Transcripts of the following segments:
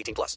18 plus.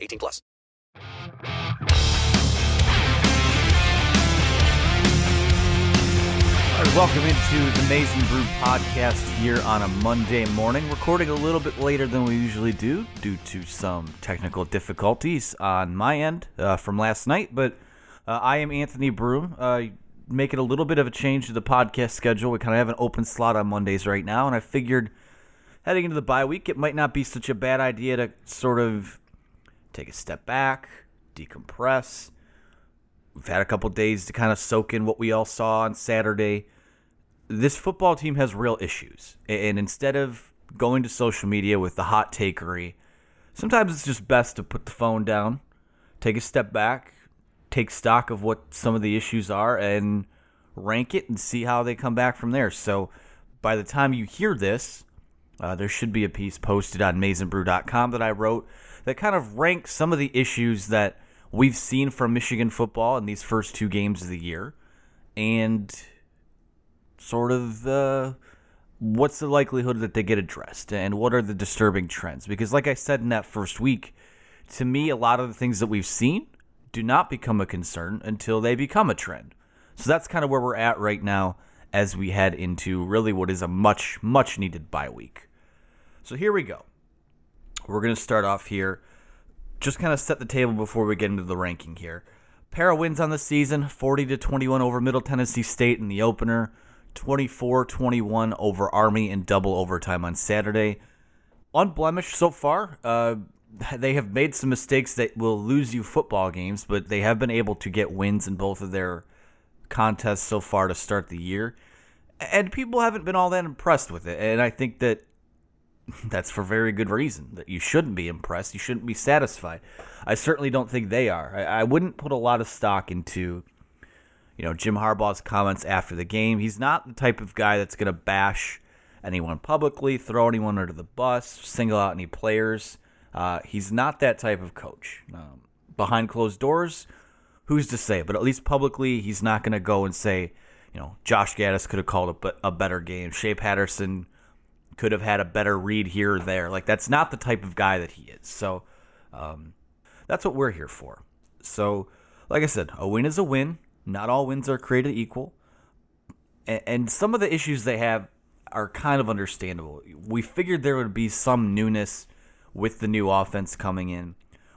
18 plus. All right, welcome into the Maize n Brew podcast here on a Monday morning. Recording a little bit later than we usually do due to some technical difficulties on my end uh, from last night. But uh, I am Anthony Broome. Uh, making a little bit of a change to the podcast schedule. We kind of have an open slot on Mondays right now, and I figured heading into the bye week, it might not be such a bad idea to sort of take a step back, decompress. We've had a couple days to kind of soak in what we all saw on Saturday. This football team has real issues. And instead of going to social media with the hot takery, sometimes it's just best to put the phone down, take a step back, take stock of what some of the issues are, and rank it and see how they come back from there. So by the time you hear this, uh, there should be a piece posted on MaizeNBrew.com that I wrote that kind of ranks some of the issues that we've seen from Michigan football in these first two games of the year, and sort of uh, what's the likelihood that they get addressed, and what are the disturbing trends? Because, like I said in that first week, to me, a lot of the things that we've seen do not become a concern until they become a trend. So that's kind of where we're at right now as we head into really what is a much, much needed bye week. So here we go. We're going to start off here. Just kind of set the table before we get into the ranking here. Para wins on the season 40 to 21 over Middle Tennessee State in the opener, 24 21 over Army in double overtime on Saturday. Unblemished so far. Uh, they have made some mistakes that will lose you football games, but they have been able to get wins in both of their contests so far to start the year. And people haven't been all that impressed with it. And I think that that's for very good reason. That you shouldn't be impressed. You shouldn't be satisfied. I certainly don't think they are. I, I wouldn't put a lot of stock into, you know, Jim Harbaugh's comments after the game. He's not the type of guy that's going to bash anyone publicly, throw anyone under the bus, single out any players. Uh, he's not that type of coach. Um, behind closed doors, who's to say? But at least publicly, he's not going to go and say, you know, Josh Gattis could have called a, a better game. Shea Patterson could have had a better read here or there. Like that's not the type of guy that he is. So um, that's what we're here for. So, like I said, a win is a win. Not all wins are created equal, and, some of the issues they have are kind of understandable. We figured there would be some newness with the new offense coming in.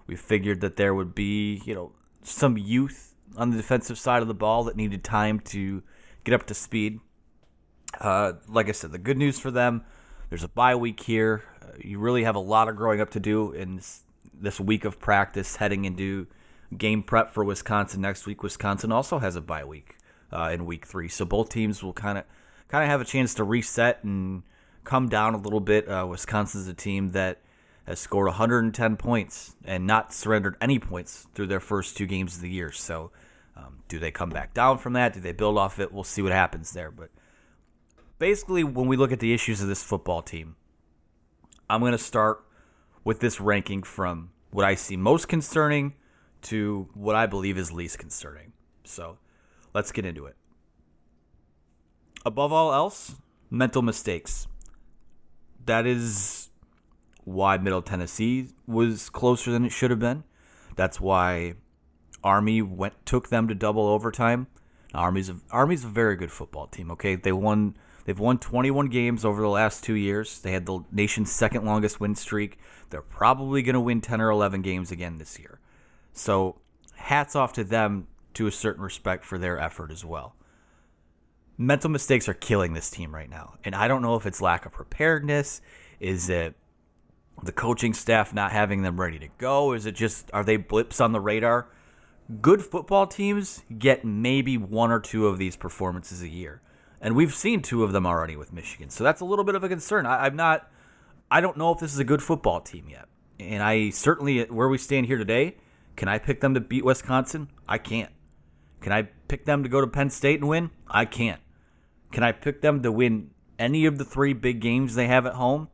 We figured that there would be, you know, some youth on the defensive side of the ball that needed time to get up to speed. Uh, like I said, the good news for them, there's a bye week here. Uh, you really have a lot of growing up to do in this, this week of practice heading into game prep for Wisconsin next week. Wisconsin also has a bye week uh, in week three, so both teams will kind of kind of have a chance to reset and come down a little bit. Uh, Wisconsin's a team that has scored 110 points and not surrendered any points through their first two games of the year. So, um, do they come back down from that? Do they build off it? We'll see what happens there. But basically, when we look at the issues of this football team, I'm going to start with this ranking from what I see most concerning to what I believe is least concerning. So, let's get into it. Above all else, mental mistakes. That is why Middle Tennessee was closer than it should have been. That's why Army went took them to double overtime. Army's a, Army's a very good football team. Okay, they won. They've won 21 games over the last two years. They had the nation's second longest win streak. They're probably going to win 10 or 11 games again this year. So, hats off to them to a certain respect for their effort as well. Mental mistakes are killing this team right now. And I don't know if it's lack of preparedness. Is it the coaching staff not having them ready to go? Is it just, are they blips on the radar? Good football teams get maybe one or two of these performances a year. And we've seen two of them already with Michigan. So that's a little bit of a concern. I, I'm not, I don't know if this is a good football team yet. And I certainly, where we stand here today, can I pick them to beat Wisconsin? I can't. Can I pick them to go to Penn State and win? I can't. Can I pick them to win any of the three big games they have at home?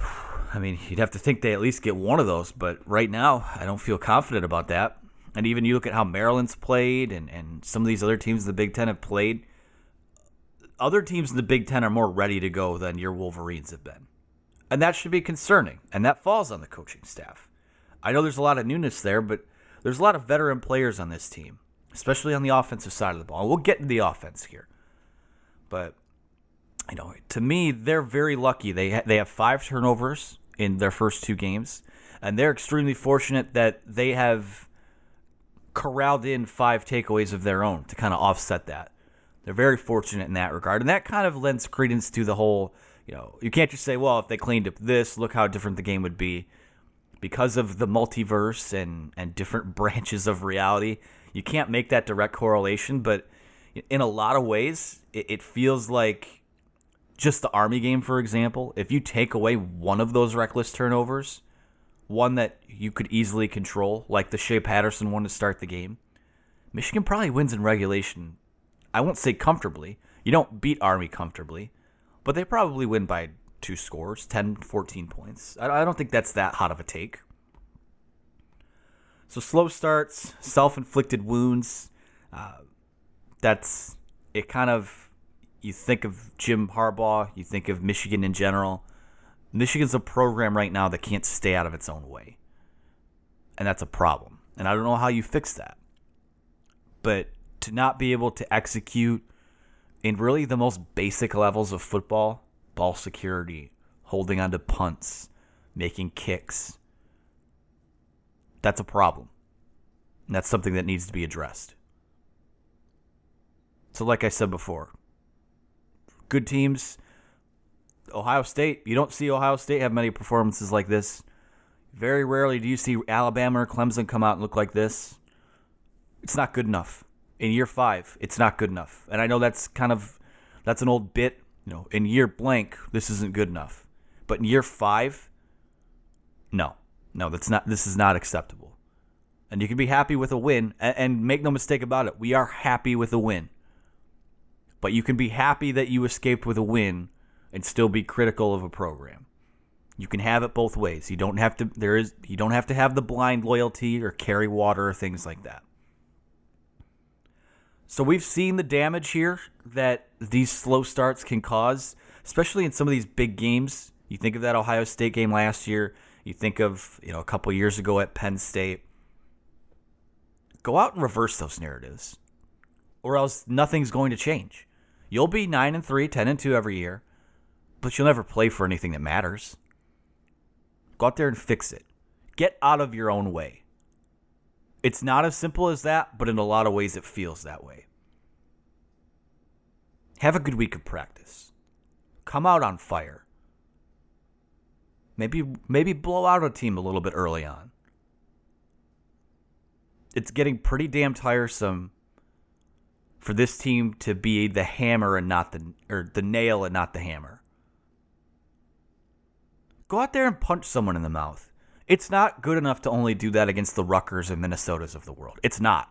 I mean, you'd have to think they at least get one of those, but right now, I don't feel confident about that. And even you look at how Maryland's played and, and some of these other teams in the Big Ten have played, other teams in the Big Ten are more ready to go than your Wolverines have been. And that should be concerning. And that falls on the coaching staff. I know there's a lot of newness there, but there's a lot of veteran players on this team, especially on the offensive side of the ball. And We'll get to the offense here. But you know, to me, they're very lucky. They ha- they have five turnovers in their first two games, and they're extremely fortunate that they have corralled in five takeaways of their own to kind of offset that. They're very fortunate in that regard, and that kind of lends credence to the whole. You know, you can't just say, "Well, if they cleaned up this, look how different the game would be," because of the multiverse and and different branches of reality. You can't make that direct correlation, but in a lot of ways, it, it feels like just the Army game, for example. If you take away one of those reckless turnovers, one that you could easily control, like the Shea Patterson one to start the game, Michigan probably wins in regulation. I won't say comfortably. You don't beat Army comfortably, but they probably win by two scores 10, 14 points. I don't think that's that hot of a take. So slow starts, self inflicted wounds. Uh, that's it kind of you think of Jim Harbaugh, you think of Michigan in general. Michigan's a program right now that can't stay out of its own way. And that's a problem. And I don't know how you fix that. But to not be able to execute in really the most basic levels of football, ball security, holding onto punts, making kicks, that's a problem. And that's something that needs to be addressed. So, like I said before, good teams. Ohio State, you don't see Ohio State have many performances like this. Very rarely do you see Alabama or Clemson come out and look like this. It's not good enough. In year five, it's not good enough. And I know that's kind of that's an old bit. You know, in year blank, this isn't good enough. But in year five, no, no, that's not. This is not acceptable. And you can be happy with a win, and, and make no mistake about it, we are happy with a win but you can be happy that you escaped with a win and still be critical of a program. You can have it both ways. You don't have to there is you don't have to have the blind loyalty or carry water or things like that. So we've seen the damage here that these slow starts can cause, especially in some of these big games. You think of that Ohio State game last year, you think of, you know, a couple years ago at Penn State. Go out and reverse those narratives. Or else nothing's going to change. You'll be 9 and 3, 10 and 2 every year, but you'll never play for anything that matters. Go out there and fix it. Get out of your own way. It's not as simple as that, but in a lot of ways it feels that way. Have a good week of practice. Come out on fire. Maybe maybe blow out a team a little bit early on. It's getting pretty damn tiresome for this team to be the hammer and not the or the nail and not the hammer. Go out there and punch someone in the mouth. It's not good enough to only do that against the Rutgers and Minnesotas of the world. It's not.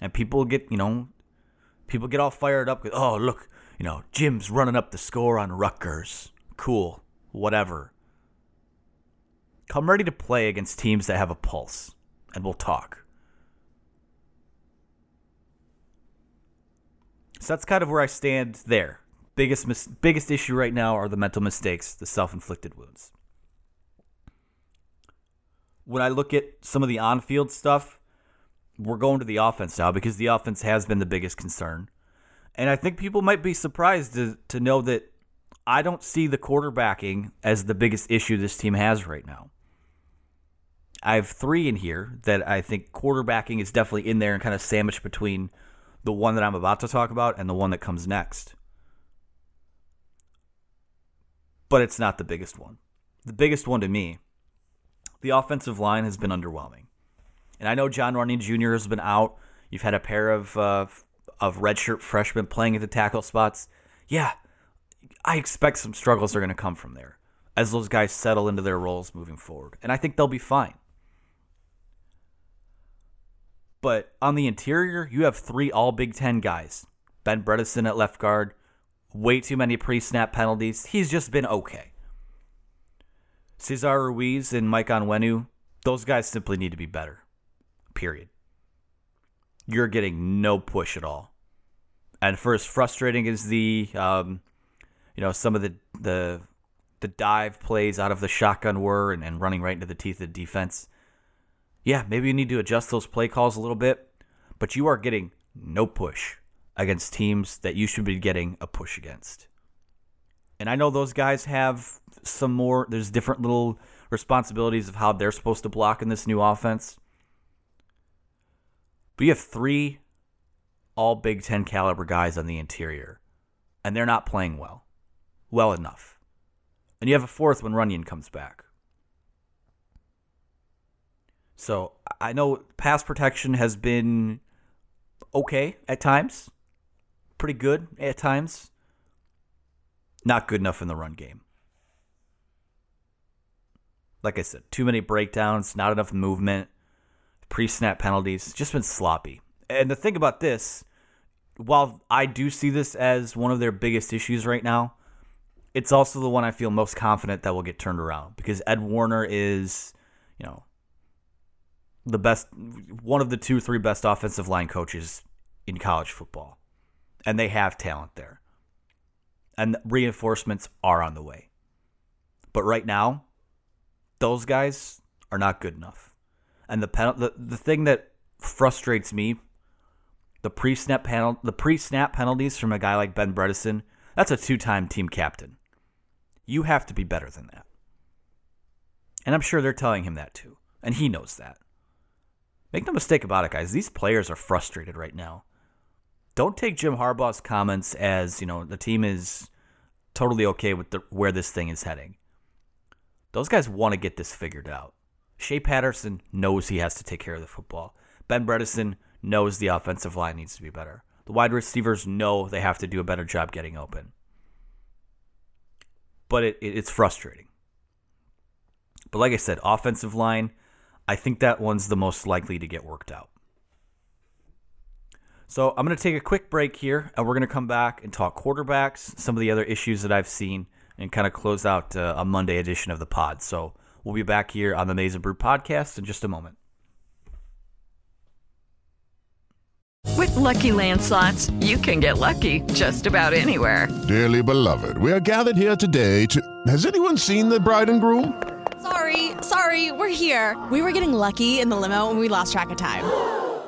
And people get, you know, people get all fired up with, oh, look, you know, Jim's running up the score on Rutgers. Cool. Whatever. Come ready to play against teams that have a pulse, and we'll talk. So that's kind of where I stand there. Biggest mis- biggest issue right now are the mental mistakes, the self-inflicted wounds. When I look at some of the on-field stuff, we're going to the offense now because the offense has been the biggest concern. And I think people might be surprised to, to know that I don't see the quarterbacking as the biggest issue this team has right now. I have three in here that I think quarterbacking is definitely in there and kind of sandwiched between the one that I'm about to talk about and the one that comes next. But it's not the biggest one. The biggest one to me, the offensive line has been underwhelming. And I know John Runyan Jr. has been out. You've had a pair of uh, of redshirt freshmen playing at the tackle spots. Yeah, I expect some struggles are going to come from there as those guys settle into their roles moving forward. And I think they'll be fine. But on the interior, you have three all Big Ten guys. Ben Bredeson at left guard, way too many pre snap penalties. He's just been okay. Cesar Ruiz and Mike Onwenu, those guys simply need to be better. Period. You're getting no push at all. And for as frustrating as the um, you know, some of the the the dive plays out of the shotgun were and, and running right into the teeth of the defense. Yeah, maybe you need to adjust those play calls a little bit, but you are getting no push against teams that you should be getting a push against. And I know those guys have some more, there's different little responsibilities of how they're supposed to block in this new offense. But you have three all Big Ten caliber guys on the interior, and they're not playing well, well enough. And you have a fourth when Runyan comes back. So I know pass protection has been okay at times, pretty good at times. Not good enough in the run game. Like I said, too many breakdowns, not enough movement, pre snap penalties, just been sloppy. And the thing about this, while I do see this as one of their biggest issues right now, it's also the one I feel most confident that will get turned around because Ed Warinner is, you know, the best, one of the two, three best offensive line coaches in college football. And they have talent there. And reinforcements are on the way. But right now, those guys are not good enough. And the pen, the, the thing that frustrates me, the pre-snap panel, the pre-snap penalties from a guy like Ben Bredeson, that's a two-time team captain. You have to be better than that. And I'm sure they're telling him that too. And he knows that. Make no mistake about it, guys. These players are frustrated right now. Don't take Jim Harbaugh's comments as, you know, the team is totally okay with the, where this thing is heading. Those guys want to get this figured out. Shea Patterson knows he has to take care of the football. Ben Bredeson knows the offensive line needs to be better. The wide receivers know they have to do a better job getting open. But it, it, it's frustrating. But like I said, offensive line, I think that one's the most likely to get worked out. So I'm going to take a quick break here, and we're going to come back and talk quarterbacks, some of the other issues that I've seen, and kind of close out uh, a Monday edition of the pod. So we'll be back here on the Maize n Brew podcast in just a moment. With Lucky Land slots, you can get lucky just about anywhere. Dearly beloved, we are gathered here today to. Has anyone seen the bride and groom? Sorry, sorry, we're here. We were getting lucky in the limo and we lost track of time.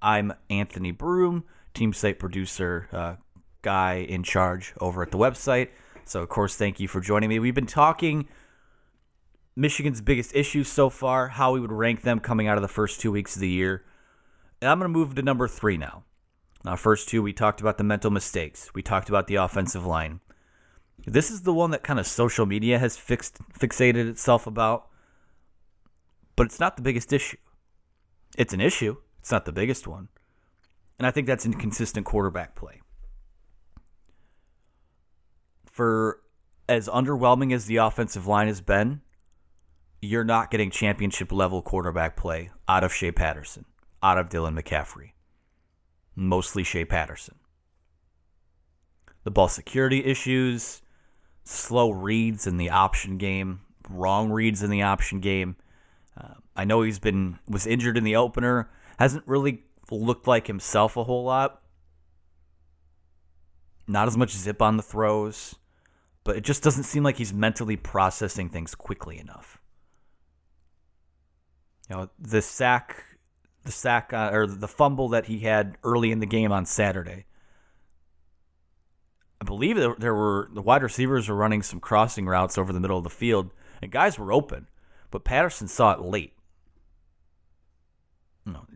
I'm Anthony Broome, team site producer, uh, guy in charge over at the website. So, of course, thank you for joining me. We've been talking Michigan's biggest issues so far, how we would rank them coming out of the first two weeks of the year. And I'm going to move to number three now. Now, first two, we talked about the mental mistakes. We talked about the offensive line. This is the one that kind of social media has fixed fixated itself about, but it's not the biggest issue. It's an issue. It's not the biggest one. And I think that's inconsistent quarterback play. For as underwhelming as the offensive line has been, you're not getting championship level quarterback play out of Shea Patterson, out of Dylan McCaffrey. Mostly Shea Patterson. The ball security issues, slow reads in the option game, wrong reads in the option game. Uh, I know he's been was injured in the opener, hasn't really looked like himself a whole lot. Not as much zip on the throws, but it just doesn't seem like he's mentally processing things quickly enough. You know, the sack, the sack uh, or the fumble that he had early in the game on Saturday. I believe there, there were the wide receivers were running some crossing routes over the middle of the field, and guys were open, but Patterson saw it late.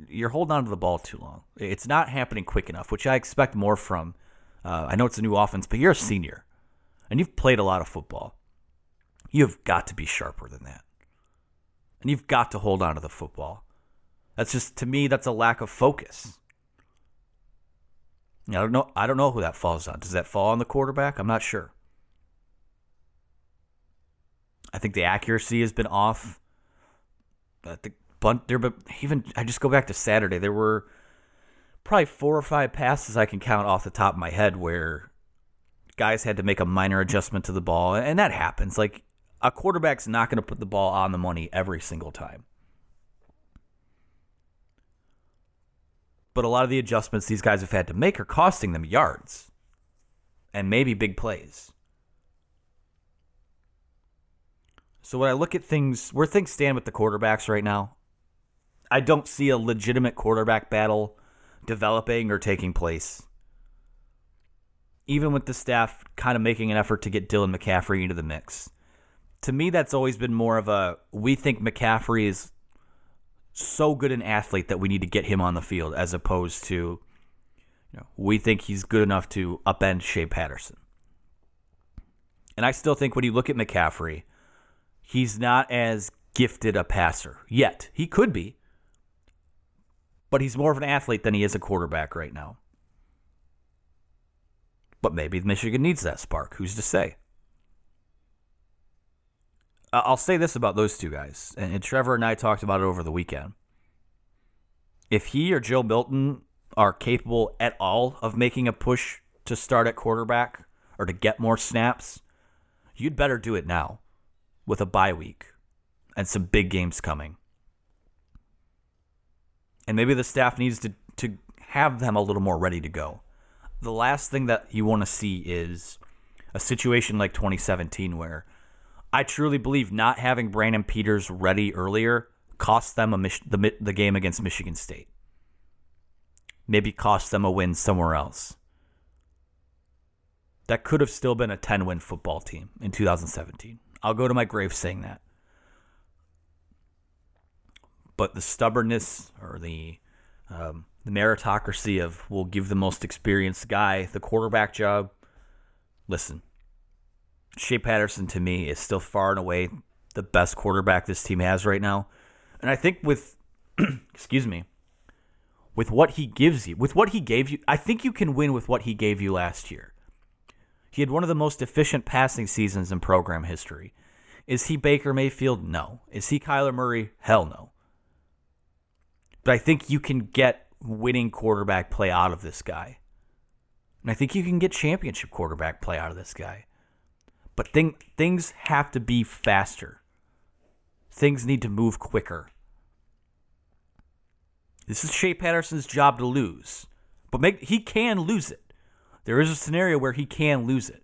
You're holding on to the ball too long. It's not happening quick enough, which I expect more from. Uh, I know it's a new offense, but you're a senior, and you've played a lot of football. You've got to be sharper than that, and you've got to hold on to the football. That's just to me, that's a lack of focus. I don't know. I don't know who that falls on. Does that fall on the quarterback? I'm not sure. I think the accuracy has been off. I think bunt there, but even I just go back to Saturday. There were probably four or five passes I can count off the top of my head where guys had to make a minor adjustment to the ball, and that happens. Like a quarterback's not going to put the ball on the money every single time. But a lot of the adjustments these guys have had to make are costing them yards and maybe big plays. So when I look at things, where things stand with the quarterbacks right now, I don't see a legitimate quarterback battle developing or taking place. Even with the staff kind of making an effort to get Dylan McCaffrey into the mix. To me, that's always been more of a we think McCaffrey is so good an athlete that we need to get him on the field as opposed to you know, we think he's good enough to upend Shea Patterson. And I still think when you look at McCaffrey, he's not as gifted a passer yet. He could be, but he's more of an athlete than he is a quarterback right now. But maybe Michigan needs that spark. Who's to say? I'll say this about those two guys, and Trevor and I talked about it over the weekend. If he or Joe Milton are capable at all of making a push to start at quarterback or to get more snaps, you'd better do it now with a bye week and some big games coming. And maybe the staff needs to, to have them a little more ready to go. The last thing that you want to see is a situation like 2017 where I truly believe not having Brandon Peters ready earlier cost them a the, the game against Michigan State. Maybe cost them a win somewhere else. That could have still been a 10 win football team in 2017. I'll go to my grave saying that. But the stubbornness or the um, the meritocracy of we'll give the most experienced guy the quarterback job. Listen, Shea Patterson to me is still far and away the best quarterback this team has right now. And I think with excuse me, with what he gives you, with what he gave you, I think you can win with what he gave you last year. He had one of the most efficient passing seasons in program history. Is he Baker Mayfield? No. Is he Kyler Murray? Hell no. But I think you can get winning quarterback play out of this guy. And I think you can get championship quarterback play out of this guy. But thing, things have to be faster. Things need to move quicker. This is Shea Patterson's job to lose. But make, he can lose it. There is a scenario where he can lose it,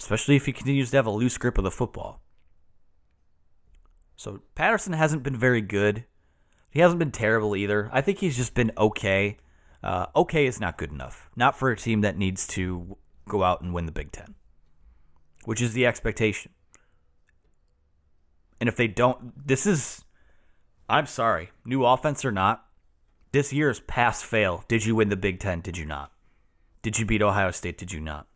especially if he continues to have a loose grip of the football. So Patterson hasn't been very good. He hasn't been terrible either. I think he's just been okay. Uh, okay is not good enough. Not for a team that needs to go out and win the Big Ten, which is the expectation. And if they don't, this is, I'm sorry, new offense or not, this year is pass fail. Did you win the Big Ten? Did you not? Did you beat Ohio State? Did you not?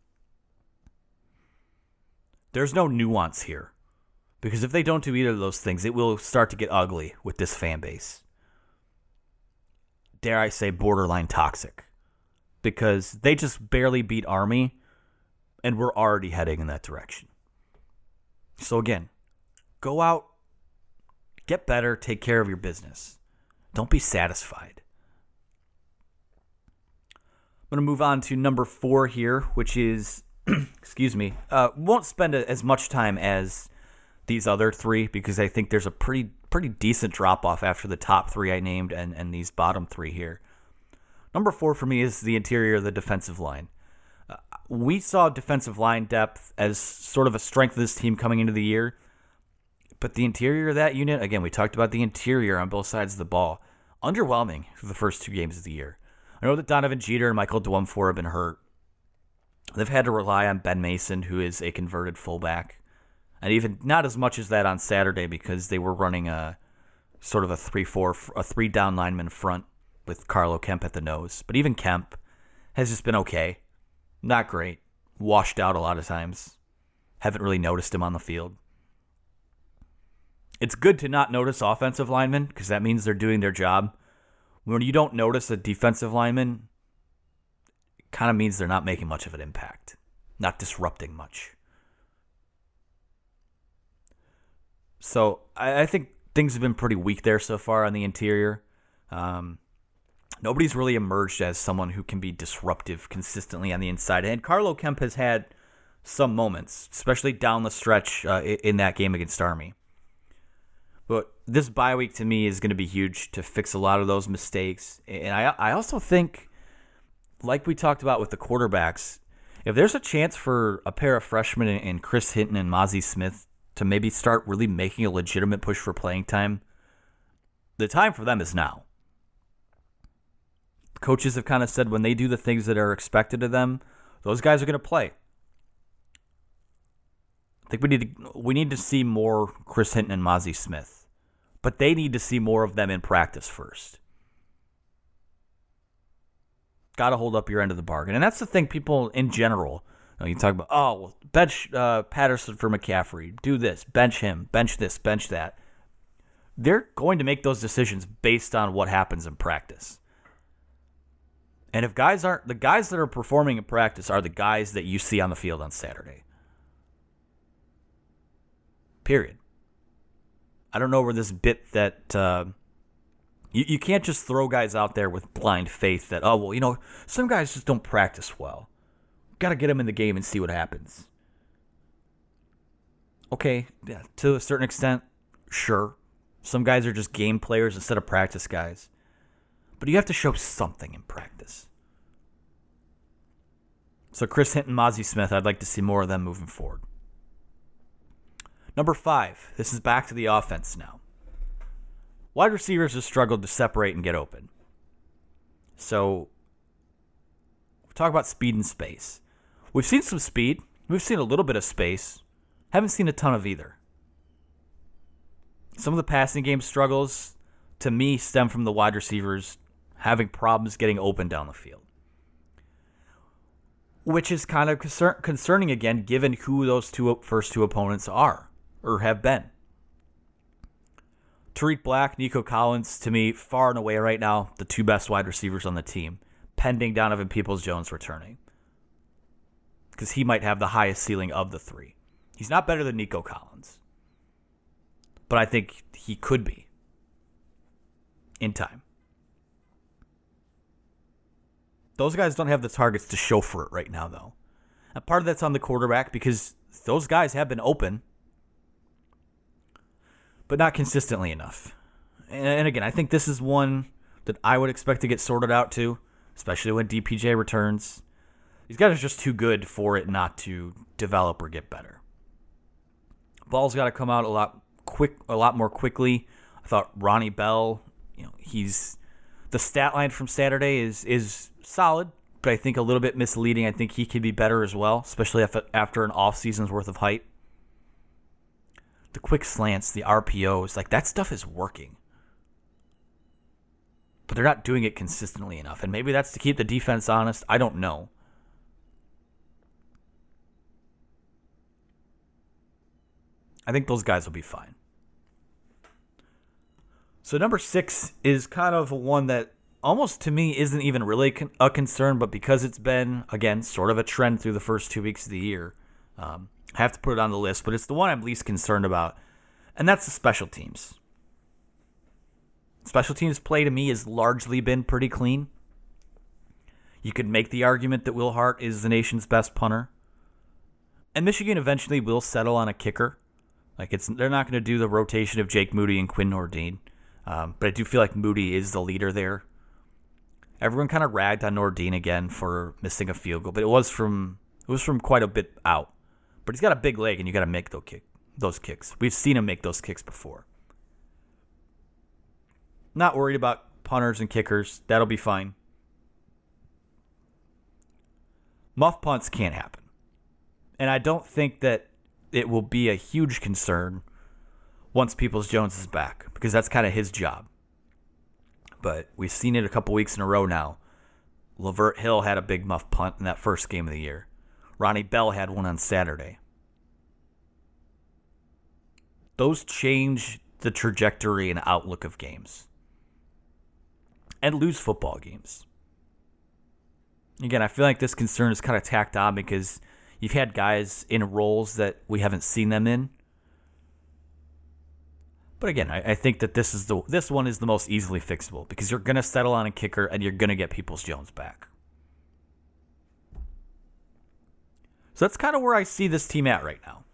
There's no nuance here. Because if they don't do either of those things, it will start to get ugly with this fan base. Dare I say, borderline toxic. Because they just barely beat Army, and we're already heading in that direction. So, again, go out, get better, take care of your business. Don't be satisfied. I'm going to move on to number four here, which is, excuse me, uh, won't spend as much time as these other three because I think there's a pretty pretty decent drop off after the top three I named and, and these bottom three here. Number four for me is the interior of the defensive line. Uh, we saw defensive line depth as sort of a strength of this team coming into the year, but the interior of that unit, again, we talked about the interior on both sides of the ball, underwhelming for the first two games of the year. I know that Donovan Jeter and Michael Dwumfour have been hurt. They've had to rely on Ben Mason, who is a converted fullback and even not as much as that on Saturday because they were running a sort of a three four a three down lineman front with Carlo Kemp at the nose. But even Kemp has just been okay, not great, washed out a lot of times. Haven't really noticed him on the field. It's good to not notice offensive linemen because that means they're doing their job. When you don't notice a defensive lineman, kind of means they're not making much of an impact, not disrupting much. So I, I, think things have been pretty weak there so far on the interior. Um, nobody's really emerged as someone who can be disruptive consistently on the inside. And Carlo Kemp has had some moments, especially down the stretch uh, in that game against Army. But this bye week to me is going to be huge to fix a lot of those mistakes. And I, I also think, like we talked about with the quarterbacks, if there's a chance for a pair of freshmen and Chris Hinton and Mazi Smith to maybe start really making a legitimate push for playing time, the time for them is now. Coaches have kind of said when they do the things that are expected of them, those guys are going to play. I think we need to we need to see more Chris Hinton and Mazi Smith, but they need to see more of them in practice first. Got to hold up your end of the bargain, and that's the thing. People in general know, you talk about, oh, well, bench uh, Patterson for McCaffrey. Do this, bench him, bench this, bench that. They're going to make those decisions based on what happens in practice. And if guys aren't, the guys that are performing in practice are the guys that you see on the field on Saturday. Period. I don't know where this bit that uh, you, you can't just throw guys out there with blind faith that, oh, well, you know, some guys just don't practice well. Got to get him in the game and see what happens. Okay, yeah, to a certain extent, sure. Some guys are just game players instead of practice guys. But you have to show something in practice. So Chris Hinton, Mazi Smith, I'd like to see more of them moving forward. Number five, this is back to the offense now. Wide receivers have struggled to separate and get open. So, talk about speed and space. We've seen some speed. We've seen a little bit of space. Haven't seen a ton of either. Some of the passing game struggles, to me, stem from the wide receivers having problems getting open down the field. Which is kind of concern- concerning again, given who those two first two opponents are or have been. Tarik Black, Nico Collins, to me, far and away right now, the two best wide receivers on the team, pending Donovan Peoples Jones returning. Because he might have the highest ceiling of the three. He's not better than Nico Collins, but I think he could be in time. Those guys don't have the targets to show for it right now, though. And part of that's on the quarterback because those guys have been open, but not consistently enough. And again, I think this is one that I would expect to get sorted out too, especially when DPJ returns. These guys are just too good for it not to develop or get better. Ball's got to come out a lot quick, a lot more quickly. I thought Ronnie Bell, you know, he's the stat line from Saturday is is solid, but I think a little bit misleading. I think he could be better as well, especially after an off season's worth of height. The quick slants, the RPOs, like that stuff is working but they're not doing it consistently enough. And maybe that's to keep the defense honest. I don't know. I think those guys will be fine. So number six is kind of one that almost to me isn't even really a concern, but because it's been again sort of a trend through the first two weeks of the year, um, I have to put it on the list. But it's the one I'm least concerned about, and that's the special teams. Special teams play to me has largely been pretty clean. You could make the argument that Will Hart is the nation's best punter. And Michigan eventually will settle on a kicker. Like it's they're not going to do the rotation of Jake Moody and Quinn Nordin, Um, but I do feel like Moody is the leader there. Everyone kind of ragged on Nordin again for missing a field goal, but it was from it was from quite a bit out. But he's got a big leg, and you got to make those kick those kicks. We've seen him make those kicks before. Not worried about punters and kickers. That'll be fine. Muff punts can't happen. And I don't think that it will be a huge concern once Peoples Jones is back because that's kind of his job. But we've seen it a couple weeks in a row now. Lavert Hill had a big muff punt in that first game of the year. Ronnie Bell had one on Saturday. Those change the trajectory and outlook of games and lose football games. Again, I feel like this concern is kind of tacked on because you've had guys in roles that we haven't seen them in. But again, I, I think that this is the this one is the most easily fixable because you're gonna settle on a kicker and you're gonna get Peoples Jones back. So that's kind of where I see this team at right now,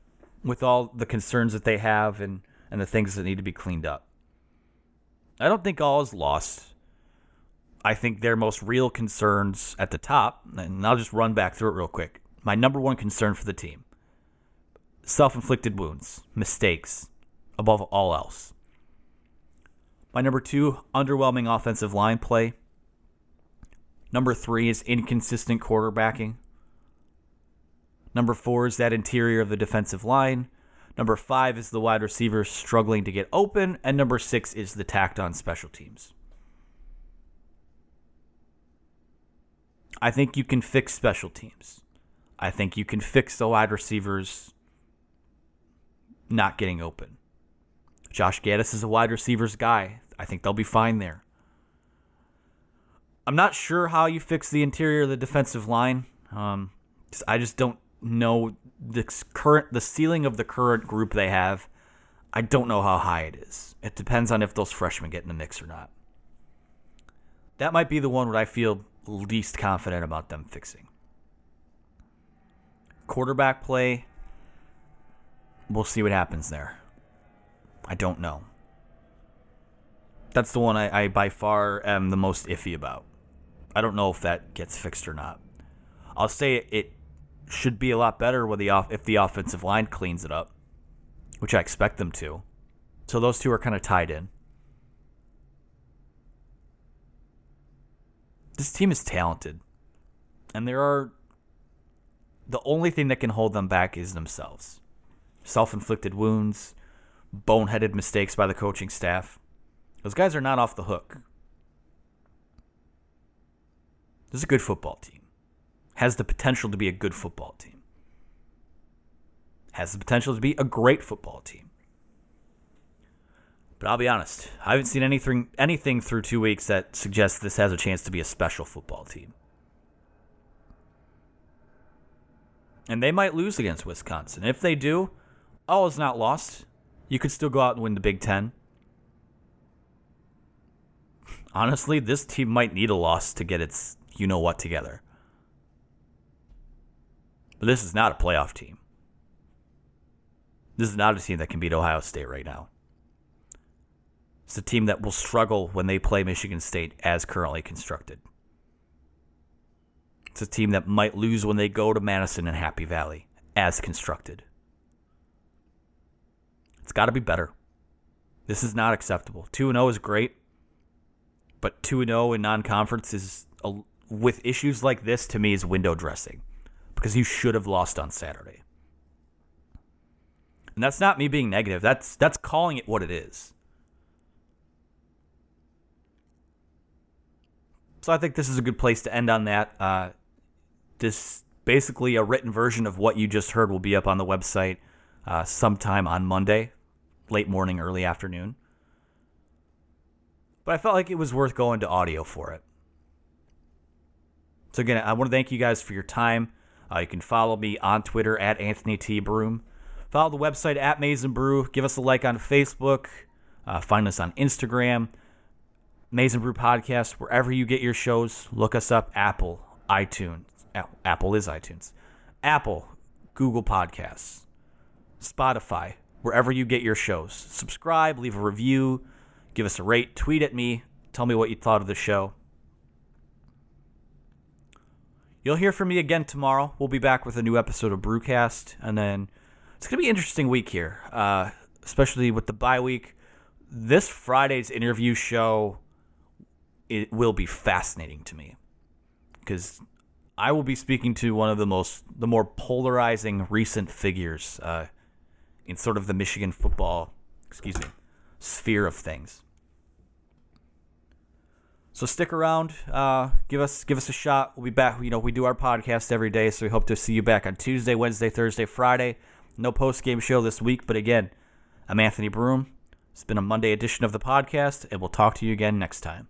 with all the concerns that they have and and the things that need to be cleaned up. I don't think all is lost. I think their most real concerns at the top, and I'll just run back through it real quick. My number one concern for the team self inflicted wounds, mistakes, above all else. My number two, underwhelming offensive line play. Number three is inconsistent quarterbacking. Number four is that interior of the defensive line. Number five is the wide receivers struggling to get open. And number six is the tacked on special teams. I think you can fix special teams. I think you can fix the wide receivers not getting open. Josh Gattis is a wide receivers guy. I think they'll be fine there. I'm not sure how you fix the interior of the defensive line. Um, I just don't know the current the ceiling of the current group they have. I don't know how high it is. It depends on if those freshmen get in the mix or not. That might be the one where I feel least confident about them fixing. Quarterback play, we'll see what happens there. I don't know. That's the one I, I by far am the most iffy about. I don't know if that gets fixed or not. I'll say it, should be a lot better with the off if the offensive line cleans it up, which I expect them to. So those two are kind of tied in. this team is talented. And there are the only thing that can hold them back is themselves. Self-inflicted wounds, boneheaded mistakes by the coaching staff. Those guys are not off the hook. This is a good football team. Has the potential to be a good football team. Has the potential to be a great football team. But I'll be honest, I haven't seen anything anything through two weeks that suggests this has a chance to be a special football team. And they might lose against Wisconsin. If they do, all is not lost. You could still go out and win the Big Ten. Honestly, this team might need a loss to get its you know what together. But this is not a playoff team. This is not a team that can beat Ohio State right now. It's a team that will struggle when they play Michigan State as currently constructed. It's a team that might lose when they go to Madison and Happy Valley as constructed. It's got to be better. This is not acceptable. 2 0 is great, but 2 0 in non conference is, a, with issues like this, to me, is window dressing because you should have lost on Saturday. And that's not me being negative. That's that's calling it what it is. So I think this is a good place to end on that. Uh, this basically a written version of what you just heard will be up on the website uh, sometime on Monday, late morning, early afternoon. But I felt like it was worth going to audio for it. So again, I want to thank you guys for your time. Uh, you can follow me on Twitter at Anthony T. Broome. Follow the website at Maize n Brew. Give us a like on Facebook. Uh, find us on Instagram. Maize n Brew Podcast, wherever you get your shows. Look us up. Apple, iTunes. Apple is iTunes. Apple, Google Podcasts, Spotify, wherever you get your shows. Subscribe, leave a review, give us a rate, tweet at me, tell me what you thought of the show. You'll hear from me again tomorrow. We'll be back with a new episode of Brewcast, and then it's going to be an interesting week here, uh, especially with the bye week. This Friday's interview show it will be fascinating to me because I will be speaking to one of the most, the more polarizing recent figures uh, in sort of the Michigan football, excuse me, sphere of things. So stick around, uh, give us give us a shot. We'll be back. You know, we do our podcast every day, so we hope to see you back on Tuesday, Wednesday, Thursday, Friday. No post game show this week, but again, I'm Anthony Broome. It's been a Monday edition of the podcast, and we'll talk to you again next time.